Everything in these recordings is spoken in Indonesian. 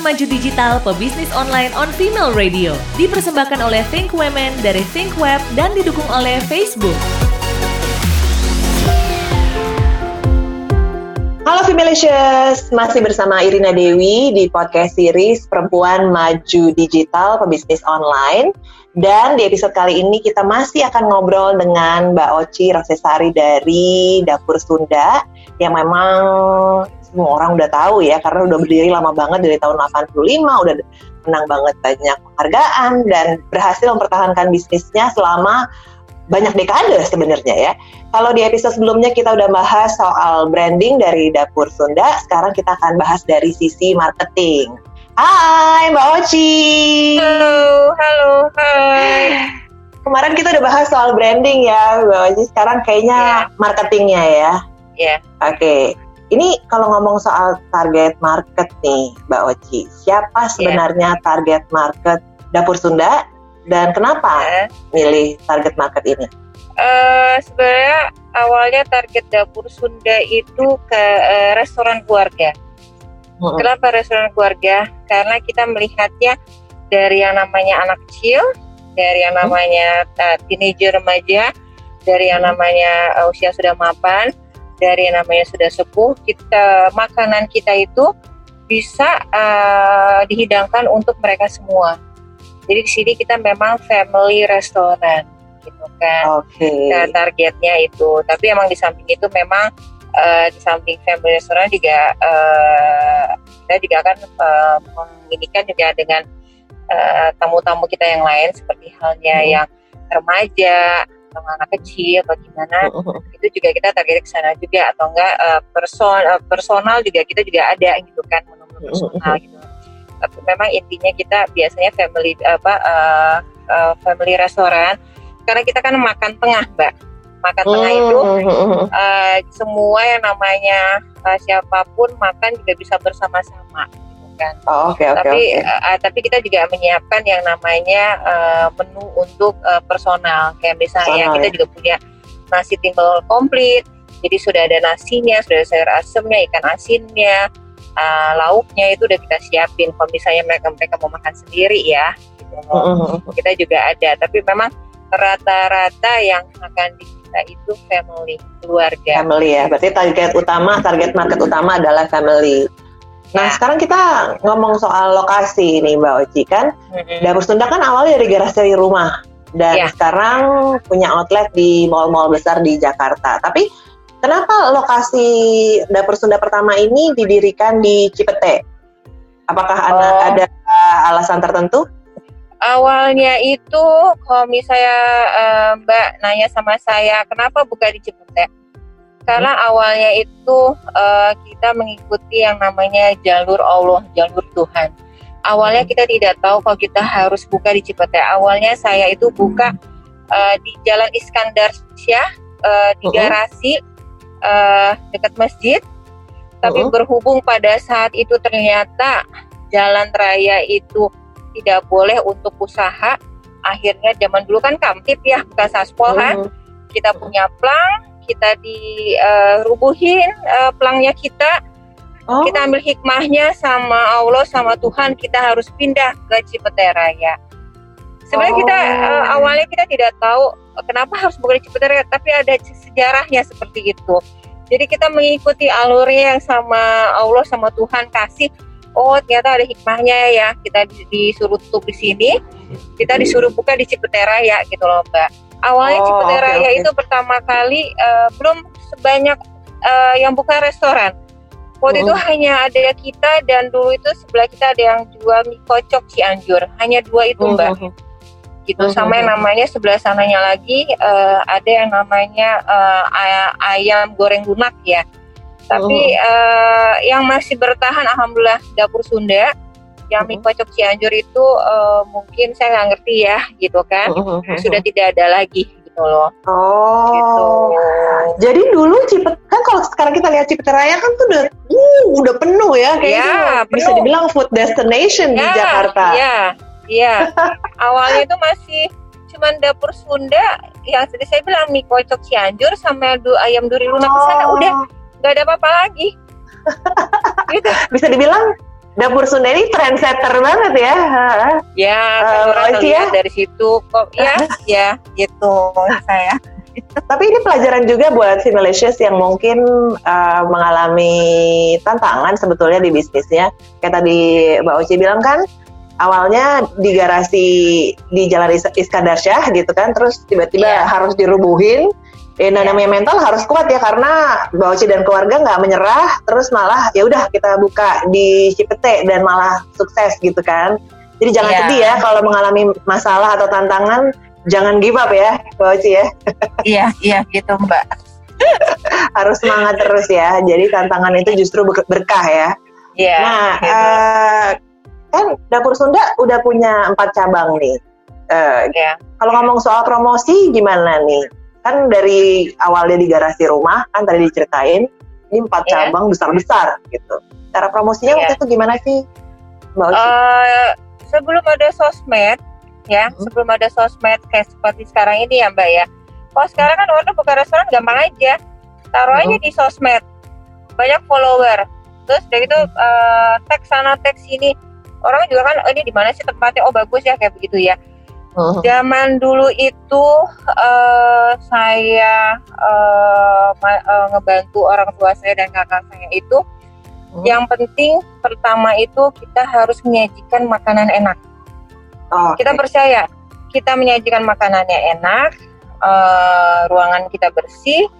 Maju Digital Pebisnis Online on Female Radio. Dipersembahkan oleh Think Women dari Think Web dan didukung oleh Facebook. Halo Femalicious, masih bersama Irina Dewi di podcast series Perempuan Maju Digital Pebisnis Online. Dan di episode kali ini kita masih akan ngobrol dengan Mbak Oci Rasesari dari Dapur Sunda yang memang semua orang udah tahu ya karena udah berdiri lama banget dari tahun 85 udah menang banget banyak penghargaan dan berhasil mempertahankan bisnisnya selama banyak dekade sebenarnya ya. Kalau di episode sebelumnya kita udah bahas soal branding dari Dapur Sunda, sekarang kita akan bahas dari sisi marketing. Hai Mbak Oci. Halo, halo, hai. Kemarin kita udah bahas soal branding ya Mbak Oci, sekarang kayaknya yeah. marketingnya ya. Iya. Yeah. Oke. Okay. Ini kalau ngomong soal target market nih Mbak Oci, siapa iya. sebenarnya yeah. target market Dapur Sunda dan kenapa uh, milih target market ini? Uh, sebenarnya awalnya target dapur Sunda itu ke uh, restoran keluarga. Hmm. Kenapa restoran keluarga? Karena kita melihatnya dari yang namanya anak kecil, dari yang namanya uh, teenager remaja, dari yang namanya uh, usia sudah mapan, dari yang namanya sudah sepuh. Kita makanan kita itu bisa uh, dihidangkan untuk mereka semua jadi di sini kita memang family restoran gitu kan. Oke. Okay. Nah, targetnya itu. Tapi emang di samping itu memang uh, di samping family restoran juga uh, kita juga akan uh, menginikan juga dengan tamu-tamu uh, kita yang lain seperti halnya hmm. yang remaja atau anak kecil bagaimana uh, itu juga kita target ke sana juga atau enggak uh, person uh, personal juga kita juga ada gitu kan menu-menu personal gitu tapi memang intinya kita biasanya family apa uh, uh, family restoran. Karena kita kan makan tengah mbak. Makan tengah itu uh, semua yang namanya uh, siapa pun makan juga bisa bersama-sama gitu kan. Oh, okay, okay, tapi okay. Uh, tapi kita juga menyiapkan yang namanya uh, menu untuk uh, personal. Kayak misalnya personal, kita ya. juga punya nasi timbal komplit. Jadi sudah ada nasinya sudah ada sayur asemnya ikan asinnya uh, lauknya itu udah kita siapin kalau misalnya mereka mereka mau makan sendiri ya gitu. mm-hmm. kita juga ada tapi memang rata-rata yang akan di kita itu family keluarga family ya berarti target utama target market utama adalah family Nah ya. sekarang kita ngomong soal lokasi nih Mbak Oci kan mm-hmm. Dapur Sunda kan awalnya dari garasi rumah dan ya. sekarang punya outlet di mall-mall besar di Jakarta. Tapi Kenapa lokasi dapur Sunda pertama ini didirikan di Cipete? Apakah oh. ada, ada alasan tertentu? Awalnya itu kalau misalnya uh, Mbak nanya sama saya, kenapa buka di Cipete? Karena hmm. awalnya itu uh, kita mengikuti yang namanya jalur Allah, jalur Tuhan. Awalnya hmm. kita tidak tahu kalau kita harus buka di Cipete. Awalnya saya itu buka uh, di Jalan Iskandar Syah, uh, di hmm. garasi uh, dekat masjid tapi uh-huh. berhubung pada saat itu ternyata jalan raya itu tidak boleh untuk usaha akhirnya zaman dulu kan kamtip ya bukan saspol uh-huh. kan kita punya plang kita dirubuhin uh, uh, pelangnya kita oh. kita ambil hikmahnya sama Allah sama Tuhan kita harus pindah ke Cipete Raya sebenarnya oh. kita uh, awalnya kita tidak tahu kenapa harus bukan di Ciputeraya tapi ada sejarahnya seperti itu. Jadi kita mengikuti alurnya yang sama Allah sama Tuhan kasih. Oh ternyata ada hikmahnya ya. Kita disuruh tutup di sini kita disuruh buka di Ciputeraya gitu loh mbak. Awalnya oh, Ciputeraya okay, okay. itu pertama kali uh, belum sebanyak uh, yang buka restoran. Waktu itu oh. hanya ada kita dan dulu itu sebelah kita ada yang jual mie kocok Cianjur. Hanya dua itu mbak. uh, -huh gitu. Uh sama yang namanya sebelah sananya lagi uh, ada yang namanya uh, ayam goreng lunak ya. Tapi uh uh, yang masih bertahan alhamdulillah dapur Sunda. Yang mie kocok Cianjur itu uh, mungkin saya nggak ngerti ya gitu kan. Sudah tidak ada lagi gitu loh. Oh. Gitu. jadi dulu Cipet kan kalau sekarang kita lihat Cipete Raya kan tuh udah uh, udah penuh ya kayaknya ya, bisa dibilang food destination ya, di Jakarta. ya Iya, awalnya itu masih cuman dapur Sunda yang tadi saya bilang mie kocok Cianjur sama du ayam duri lunak oh. sana udah nggak ada apa-apa lagi. gitu. Bisa dibilang dapur Sunda ini trendsetter banget ya. Ya, uh, orang ya? dari situ kok ya, ya gitu saya. Tapi ini pelajaran juga buat si Malaysians yang mungkin uh, mengalami tantangan sebetulnya di bisnisnya. Kayak tadi Mbak Oci bilang kan, awalnya di garasi di Jalan Iskandar Syah gitu kan, terus tiba-tiba yeah. harus dirubuhin Ya, nah, namanya mental harus kuat ya karena Bauci dan keluarga nggak menyerah, terus malah ya udah kita buka di Cipete dan malah sukses gitu kan. Jadi jangan yeah. sedih ya kalau mengalami masalah atau tantangan, jangan give up ya, Bauci ya. Iya, iya gitu Mbak. harus semangat terus ya. Jadi tantangan itu justru berkah ya. Iya. Yeah, nah, gitu. uh, kan dapur Sunda udah punya empat cabang nih. Uh, yeah. Kalau ngomong soal promosi gimana nih? kan dari awalnya di garasi rumah kan tadi diceritain ini empat yeah. cabang besar-besar gitu. Cara promosinya yeah. waktu itu gimana sih, Mbak uh, sebelum ada sosmed, ya, hmm. sebelum ada sosmed kayak seperti sekarang ini ya, Mbak ya. Kalau sekarang kan orang buka restoran gampang aja, taruh hmm. aja di sosmed, banyak follower, terus dari itu uh, tag sana tag sini, orang juga kan, oh ini di mana sih tempatnya, oh bagus ya kayak begitu ya Uh-huh. Zaman dulu itu uh, saya uh, uh, ngebantu orang tua saya dan kakak saya itu uh-huh. yang penting pertama itu kita harus menyajikan makanan enak. Oh, okay. Kita percaya kita menyajikan makanannya enak, uh, ruangan kita bersih,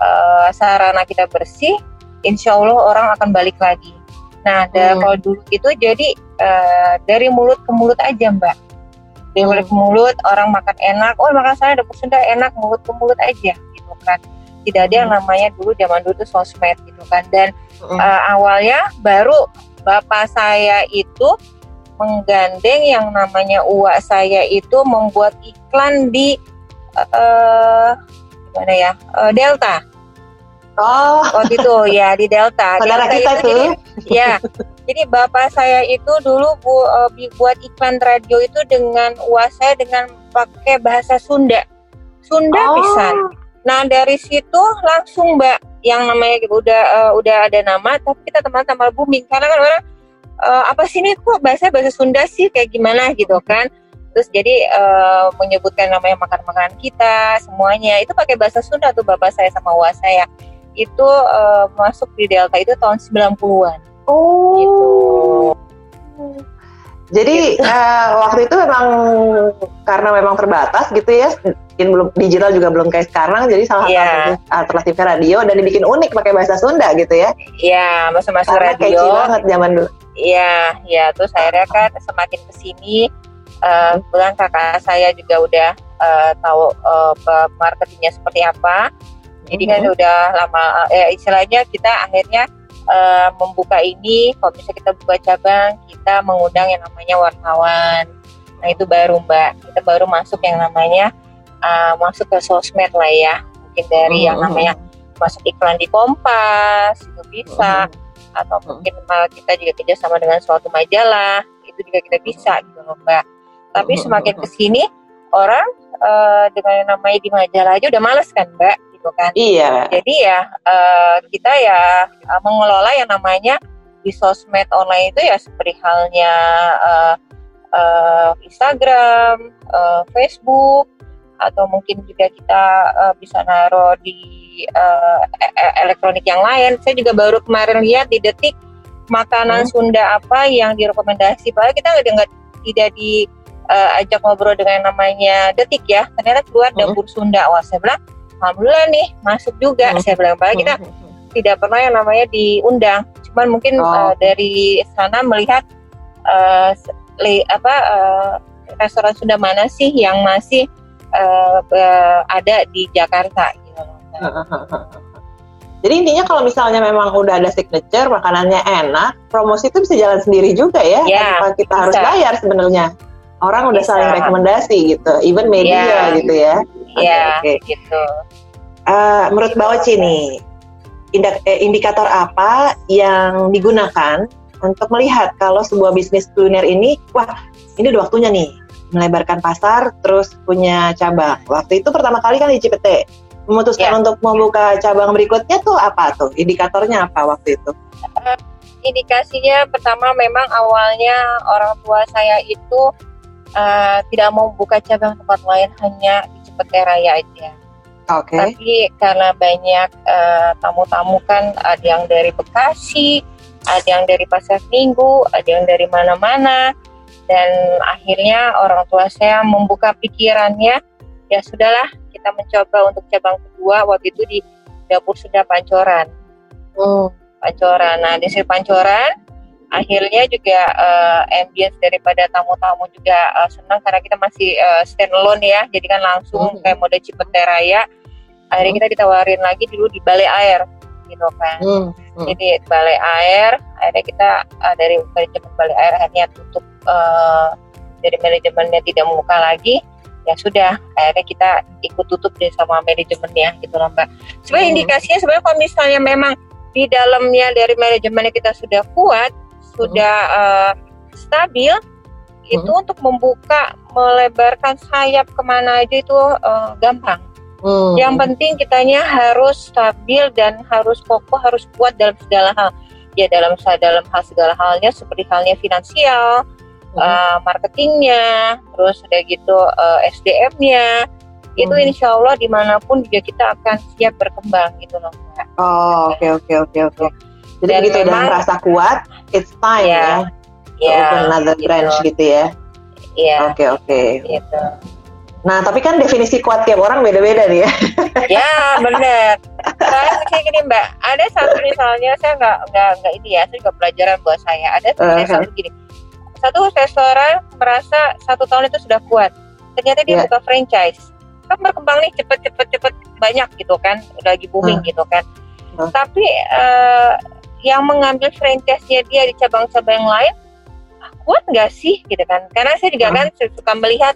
uh, sarana kita bersih, insya Allah orang akan balik lagi. Nah, hmm. kalau dulu itu jadi uh, dari mulut ke mulut aja, Mbak dari mulut ke mulut orang makan enak oh makan saya dapur Sunda enak mulut ke mulut aja gitu kan tidak ada yang hmm. namanya dulu zaman dulu tuh sosmed gitu kan dan mm. uh, awalnya baru bapak saya itu menggandeng yang namanya uak saya itu membuat iklan di uh, gimana ya uh, Delta Oh, waktu itu ya di Delta. Saudara Delta kita itu, tuh. Jadi, ya, jadi bapak saya itu dulu bu, uh, buat iklan radio itu dengan uas saya dengan pakai bahasa Sunda. Sunda oh. pisan. Nah dari situ langsung mbak yang namanya udah uh, udah ada nama tapi kita teman teman booming karena kan orang uh, apa sih ini kok bahasa bahasa Sunda sih kayak gimana gitu kan terus jadi uh, menyebutkan namanya makan-makanan kita semuanya itu pakai bahasa Sunda tuh bapak saya sama uas saya itu uh, masuk di Delta itu tahun 90-an Oh. Gitu. Jadi gitu. uh, waktu itu memang karena memang terbatas gitu ya, mungkin belum digital juga belum kayak sekarang, jadi salah yeah. satu alternatifnya radio dan dibikin unik pakai bahasa Sunda gitu ya? Iya, yeah, masa-masa radio. banget zaman dulu. Iya, iya. Terus akhirnya kan semakin ke sini, uh, kebetulan kakak saya juga udah uh, tahu uh, marketingnya seperti apa. Jadi kan mm-hmm. udah lama, eh, istilahnya kita akhirnya uh, membuka ini. Kalau misalnya kita buka cabang kita mengundang yang namanya wartawan. Nah itu baru mbak. Kita baru masuk yang namanya uh, masuk ke sosmed lah ya. Mungkin dari yang hmm. namanya masuk iklan di Kompas itu bisa. Hmm. atau mungkin uh, kita juga kerja sama dengan suatu majalah. Itu juga kita bisa gitu loh mbak. Tapi semakin ke sini orang uh, dengan yang namanya di majalah aja udah males kan mbak gitu kan. Iya. Jadi ya uh, kita ya uh, mengelola yang namanya di sosmed online itu ya seperti halnya uh, uh, Instagram, uh, Facebook, atau mungkin juga kita uh, bisa naruh di uh, elektronik yang lain. Saya juga baru kemarin lihat di detik makanan hmm. Sunda apa yang direkomendasi. Padahal kita nggak tidak di uh, ajak ngobrol dengan namanya detik ya. Ternyata keluar hmm. dapur Sunda. Wah saya bilang alhamdulillah nih masuk juga hmm. saya bilang padahal kita hmm. tidak pernah yang namanya diundang cuman mungkin oh. uh, dari sana melihat uh, le, apa uh, restoran Sunda mana sih yang masih uh, uh, ada di Jakarta gitu Jadi intinya kalau misalnya memang udah ada signature, makanannya enak, promosi itu bisa jalan sendiri juga ya, ya tanpa kita bisa. harus bayar sebenarnya. Orang udah bisa. saling rekomendasi gitu, even media ya. gitu ya. Iya, okay, okay. gitu. Uh, menurut Bawaci nih, eh, indikator apa yang digunakan untuk melihat kalau sebuah bisnis kuliner ini, wah ini udah waktunya nih melebarkan pasar, terus punya cabang. Waktu itu pertama kali kan di Cipete, memutuskan yeah. untuk membuka cabang berikutnya tuh apa tuh? Indikatornya apa waktu itu? Uh, indikasinya pertama memang awalnya orang tua saya itu uh, tidak mau buka cabang tempat lain hanya di Cipete Raya aja. Oke. Okay. Tapi karena banyak uh, tamu-tamu kan ada yang dari Bekasi, ada yang dari Pasar Minggu, ada yang dari mana-mana dan akhirnya orang tua saya membuka pikirannya ya sudahlah kita mencoba untuk cabang kedua waktu itu di dapur Sunda Pancoran. Hmm. Pancoran. Nah di sini Pancoran akhirnya juga uh, ambience daripada tamu-tamu juga uh, senang karena kita masih uh, stand alone ya jadi kan langsung hmm. kayak mode Cipete Raya akhirnya hmm. kita ditawarin lagi dulu di Balai Air gitu kan hmm. Hmm. jadi Balai Air akhirnya kita uh, dari manajemen Balai Air akhirnya tutup uh, dari manajemennya tidak membuka lagi ya sudah akhirnya kita ikut tutup deh sama manajemennya gitu loh mbak sebenarnya hmm. indikasinya sebenarnya kalau misalnya memang di dalamnya dari manajemennya kita sudah kuat sudah uh, stabil hmm. itu untuk membuka melebarkan sayap ke mana aja itu uh, gampang hmm. yang penting kitanya harus stabil dan harus kokoh harus kuat dalam segala hal ya dalam dalam hal segala halnya seperti halnya finansial uh, marketingnya, terus udah gitu uh, SDM-nya, hmm. itu insya Allah di mana pun juga kita akan siap berkembang gitu loh. Oh oke oke oke oke. Jadi dan begitu udah merasa kuat, it's time ya, ya, ya open another gitu. branch gitu ya. Iya. Oke oke. Gitu. Nah, tapi kan definisi kuat tiap orang beda-beda nih ya. ya, benar. Soalnya kayak gini Mbak, ada satu misalnya saya nggak nggak nggak ini ya, saya juga pelajaran buat saya. Ada uh -huh. satu gini, satu restoran merasa satu tahun itu sudah kuat ternyata dia yeah. buka franchise kan berkembang nih cepet cepet cepet banyak gitu kan udah lagi booming hmm. gitu kan hmm. tapi uh, yang mengambil franchise-nya dia di cabang-cabang lain kuat nggak sih gitu kan karena saya juga hmm. kan suka melihat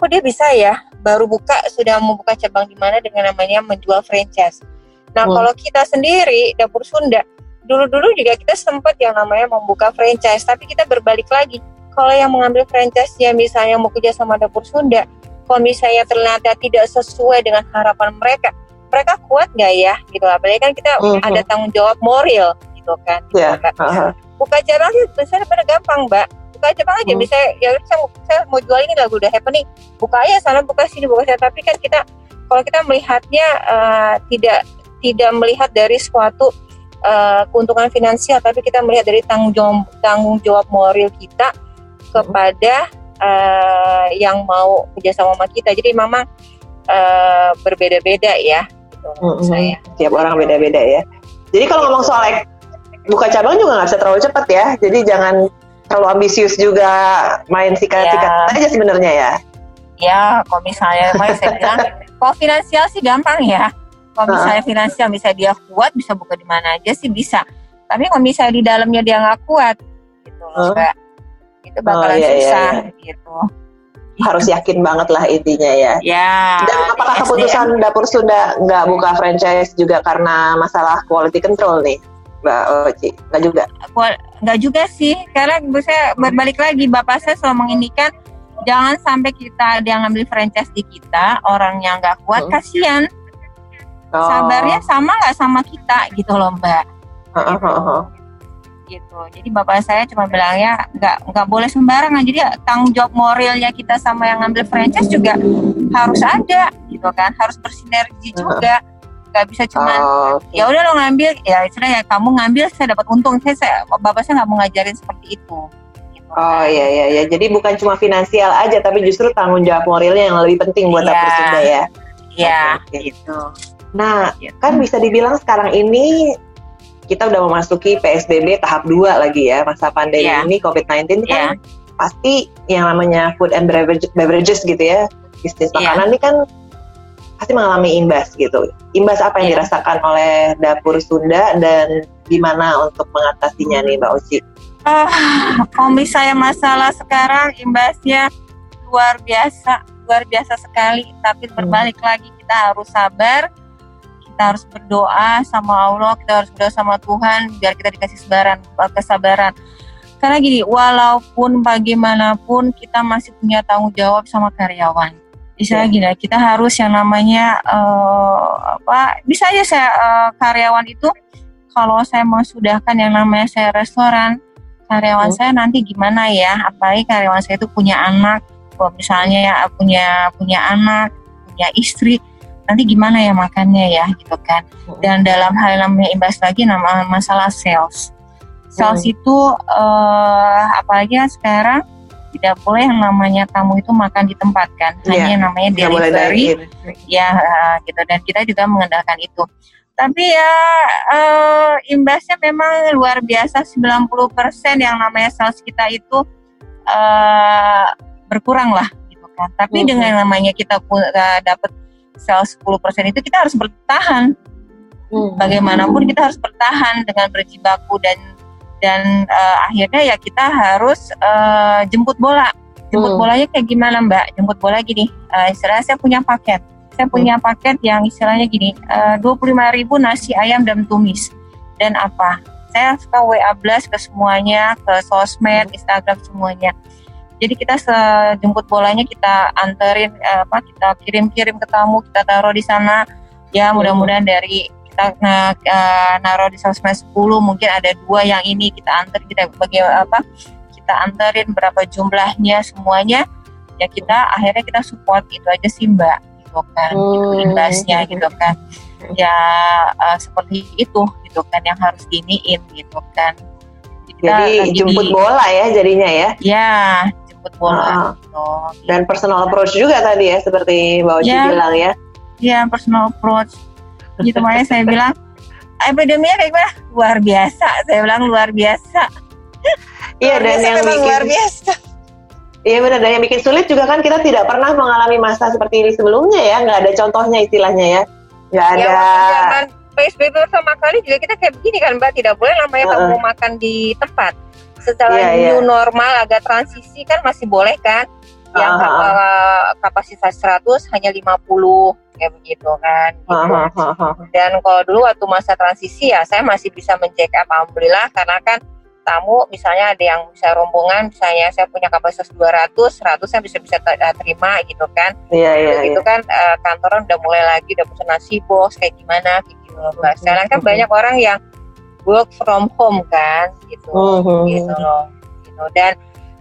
kok dia bisa ya baru buka sudah membuka cabang di mana dengan namanya menjual franchise nah hmm. kalau kita sendiri dapur Sunda dulu-dulu juga kita sempat yang namanya membuka franchise, tapi kita berbalik lagi. Kalau yang mengambil franchise ya misalnya mau kerja sama dapur Sunda, kalau misalnya ternyata tidak sesuai dengan harapan mereka, mereka kuat nggak ya gitu apalagi kan kita -huh. ada tanggung jawab moral gitu kan gitu, yeah. uh -huh. buka cabang sih besar pada gampang mbak buka cabang aja uh -huh. misalnya ya saya, saya mau jual ini lagu udah happening buka aja sana buka sini buka sana tapi kan kita kalau kita melihatnya uh, tidak tidak melihat dari suatu uh, keuntungan finansial, tapi kita melihat dari tanggung jawab tanggung jawab moral kita kepada uh, yang mau kerjasama sama kita. Jadi memang uh, berbeda-beda ya, gitu, mm-hmm. saya. Tiap orang beda-beda ya. Jadi kalau ngomong soal buka cabang juga nggak bisa terlalu cepat ya. Jadi jangan terlalu ambisius juga main sikat-sikat ya. aja sebenarnya ya. Ya, kalau misalnya saya bilang, kalau finansial sih gampang ya kalau misalnya finansial bisa dia kuat bisa buka di mana aja sih bisa tapi kalau misalnya di dalamnya dia nggak kuat gitu loh uh. itu bakalan oh, iya, susah iya, iya. gitu harus yakin banget lah intinya ya. Ya. Dan apakah keputusan dapur Sunda nggak buka franchise juga karena masalah quality control nih, Mbak Oci? Nggak juga? Nggak juga sih, karena saya berbalik lagi, Bapak saya selalu menginginkan jangan sampai kita dia ngambil franchise di kita, orang yang nggak kuat, hmm. kasihan oh. sabarnya sama nggak sama kita gitu loh mbak gitu. gitu jadi bapak saya cuma bilangnya nggak nggak boleh sembarangan jadi tanggung jawab moralnya kita sama yang ngambil franchise juga harus ada gitu kan harus bersinergi juga nggak bisa cuma oh, okay. ya udah lo ngambil ya istilahnya ya kamu ngambil saya dapat untung saya, saya bapak saya nggak mau ngajarin seperti itu gitu oh iya iya iya jadi bukan cuma finansial aja tapi justru tanggung jawab moralnya yang lebih penting buat yeah. Sunda ya iya okay, gitu Nah, ya. kan bisa dibilang sekarang ini kita udah memasuki PSBB tahap 2 lagi ya, masa pandemi ya. ini COVID-19 kan ya. pasti yang namanya food and beverage, beverages gitu ya, bisnis ya. makanan ini kan pasti mengalami imbas gitu. Imbas apa yang ya. dirasakan oleh dapur Sunda dan gimana untuk mengatasinya nih Mbak Oci? Uh, kalau misalnya masalah sekarang imbasnya luar biasa, luar biasa sekali. Tapi berbalik hmm. lagi kita harus sabar, kita harus berdoa sama Allah kita harus berdoa sama Tuhan biar kita dikasih sebaran kesabaran karena gini walaupun bagaimanapun kita masih punya tanggung jawab sama karyawan misalnya yeah. gini kita harus yang namanya uh, apa bisa aja saya uh, karyawan itu kalau saya mau sudahkan yang namanya saya restoran, karyawan hmm. saya nanti gimana ya? Apalagi karyawan saya itu punya anak, kalau misalnya ya punya punya anak, punya istri, nanti gimana ya makannya ya gitu kan. Hmm. Dan dalam hal namanya imbas lagi nama masalah sales. Sales hmm. itu uh, apalagi kan sekarang tidak boleh yang namanya tamu itu makan di tempat kan? Hanya yeah. namanya delivery. ya uh, gitu. Dan kita juga mengandalkan itu. Tapi ya uh, imbasnya memang luar biasa. 90% yang namanya sales kita itu uh, berkurang lah gitu kan. Tapi uh dengan namanya kita uh, dapat sales 10% itu kita harus bertahan. Uh bagaimanapun kita harus bertahan dengan berjibaku dan dan uh, akhirnya ya kita harus uh, jemput bola jemput uh bolanya kayak gimana mbak jemput bola gini uh, istilahnya saya punya paket saya punya paket yang istilahnya gini, dua puluh lima ribu nasi ayam dan tumis. Dan apa? Saya suka WA blast ke semuanya, ke sosmed, Instagram semuanya. Jadi kita sejemput bolanya kita anterin apa kita kirim-kirim ke tamu, kita taruh di sana. Ya mudah-mudahan dari kita nah, uh, naruh di sosmed 10 mungkin ada dua yang ini kita antar kita bagi apa kita anterin berapa jumlahnya semuanya ya kita akhirnya kita support itu aja sih mbak gitu kan hmm. gitu imbasnya gitu kan. Ya uh, seperti itu gitu kan yang harus diniin gitu kan. Kita jadi jemput di, bola ya jadinya ya? Ya jemput bola uh, gitu. Dan personal approach juga tadi ya seperti Mbak Oci ya, bilang ya. Ya personal approach gitu makanya saya bilang epideminya kayak gimana luar biasa saya bilang luar biasa iya dan yang bikin luar biasa Iya benar, dan yang bikin sulit juga kan kita tidak pernah mengalami masa seperti ini sebelumnya ya, nggak ada contohnya istilahnya ya, nggak ya, ada. Ya, zaman PSBB pertama kali juga kita kayak begini kan Mbak, tidak boleh namanya uh -uh. kamu makan di tempat. Setelah yeah, new yeah. normal agak transisi kan masih boleh kan, yang uh -huh. kapasitas 100 hanya 50 kayak begitu kan. Gitu. Uh -huh. Dan kalau dulu waktu masa transisi ya saya masih bisa mencek alhamdulillah karena kan tamu misalnya ada yang bisa rombongan misalnya saya punya kapasitas 200 100 saya bisa bisa eh, terima gitu kan iya iya gitu iya. kan uh, kantoran udah mulai lagi udah pesan nasi bos kayak gimana kayak gitu loh mbak sekarang kan banyak orang yang work from home kan gitu uh-huh. gitu loh gitu dan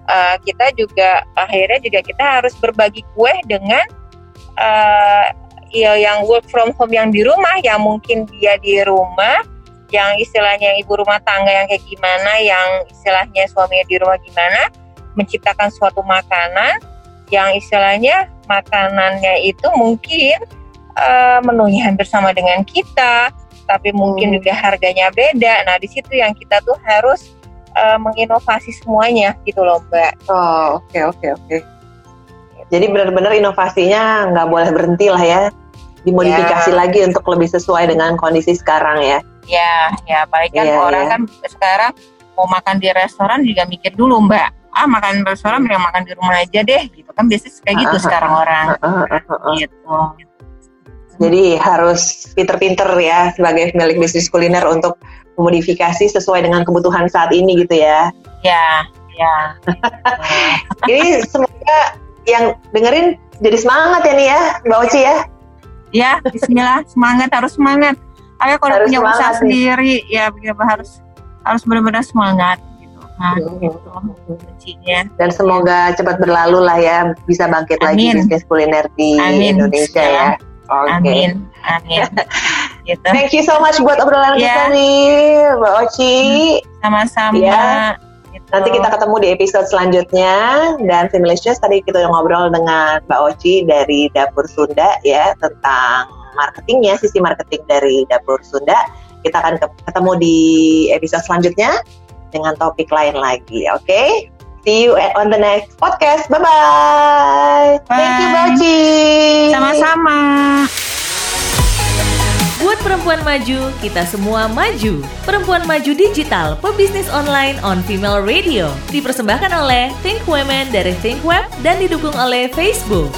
uh, kita juga akhirnya juga kita harus berbagi kue dengan uh, ya yang work from home yang di rumah yang mungkin dia di rumah yang istilahnya ibu rumah tangga yang kayak gimana, yang istilahnya suaminya di rumah gimana, menciptakan suatu makanan yang istilahnya makanannya itu mungkin uh, menunya hampir sama dengan kita, tapi mungkin hmm. juga harganya beda. Nah, di situ yang kita tuh harus uh, menginovasi semuanya gitu loh, Mbak. Oh, oke okay, oke okay, oke. Okay. Jadi benar-benar inovasinya nggak boleh berhenti lah ya, dimodifikasi ya. lagi untuk lebih sesuai dengan kondisi sekarang ya. Ya, ya apalagi kan yeah, orang yeah. kan sekarang mau makan di restoran juga mikir dulu mbak. Ah makan di restoran mending makan di rumah aja deh gitu kan biasanya kayak gitu uh, sekarang uh, orang. Uh, gitu. Jadi harus pinter-pinter ya sebagai pemilik bisnis kuliner untuk memodifikasi sesuai dengan kebutuhan saat ini gitu ya. Ya, ya. Jadi semoga yang dengerin jadi semangat ya nih ya, Mbak Oci ya. Ya, Bismillah, semangat harus semangat Ayo kalau harus punya usaha nih. sendiri ya harus harus benar-benar semangat gitu kan hmm. gitu Dan semoga cepat berlalu lah ya bisa bangkit Amin. lagi bisnis kuliner di Amin. Indonesia ya. ya. Oke. Okay. Amin. Amin. gitu. Thank you so much buat obrolan yeah. kita nih, Mbak Oci. Sama-sama. Ya. Gitu. Nanti kita ketemu di episode selanjutnya dan Similicious tadi kita udah ngobrol dengan Mbak Oci dari Dapur Sunda ya tentang marketingnya, sisi marketing dari Dapur Sunda. Kita akan ketemu di episode selanjutnya dengan topik lain lagi, oke? Okay? See you on the next podcast. Bye-bye. Bye. Thank you, Boci. Sama-sama. Buat perempuan maju, kita semua maju. Perempuan Maju Digital, pebisnis online on Female Radio. Dipersembahkan oleh Think Women dari Think Web dan didukung oleh Facebook.